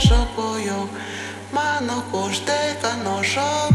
šakojau mano kuždai, ką nuo šau.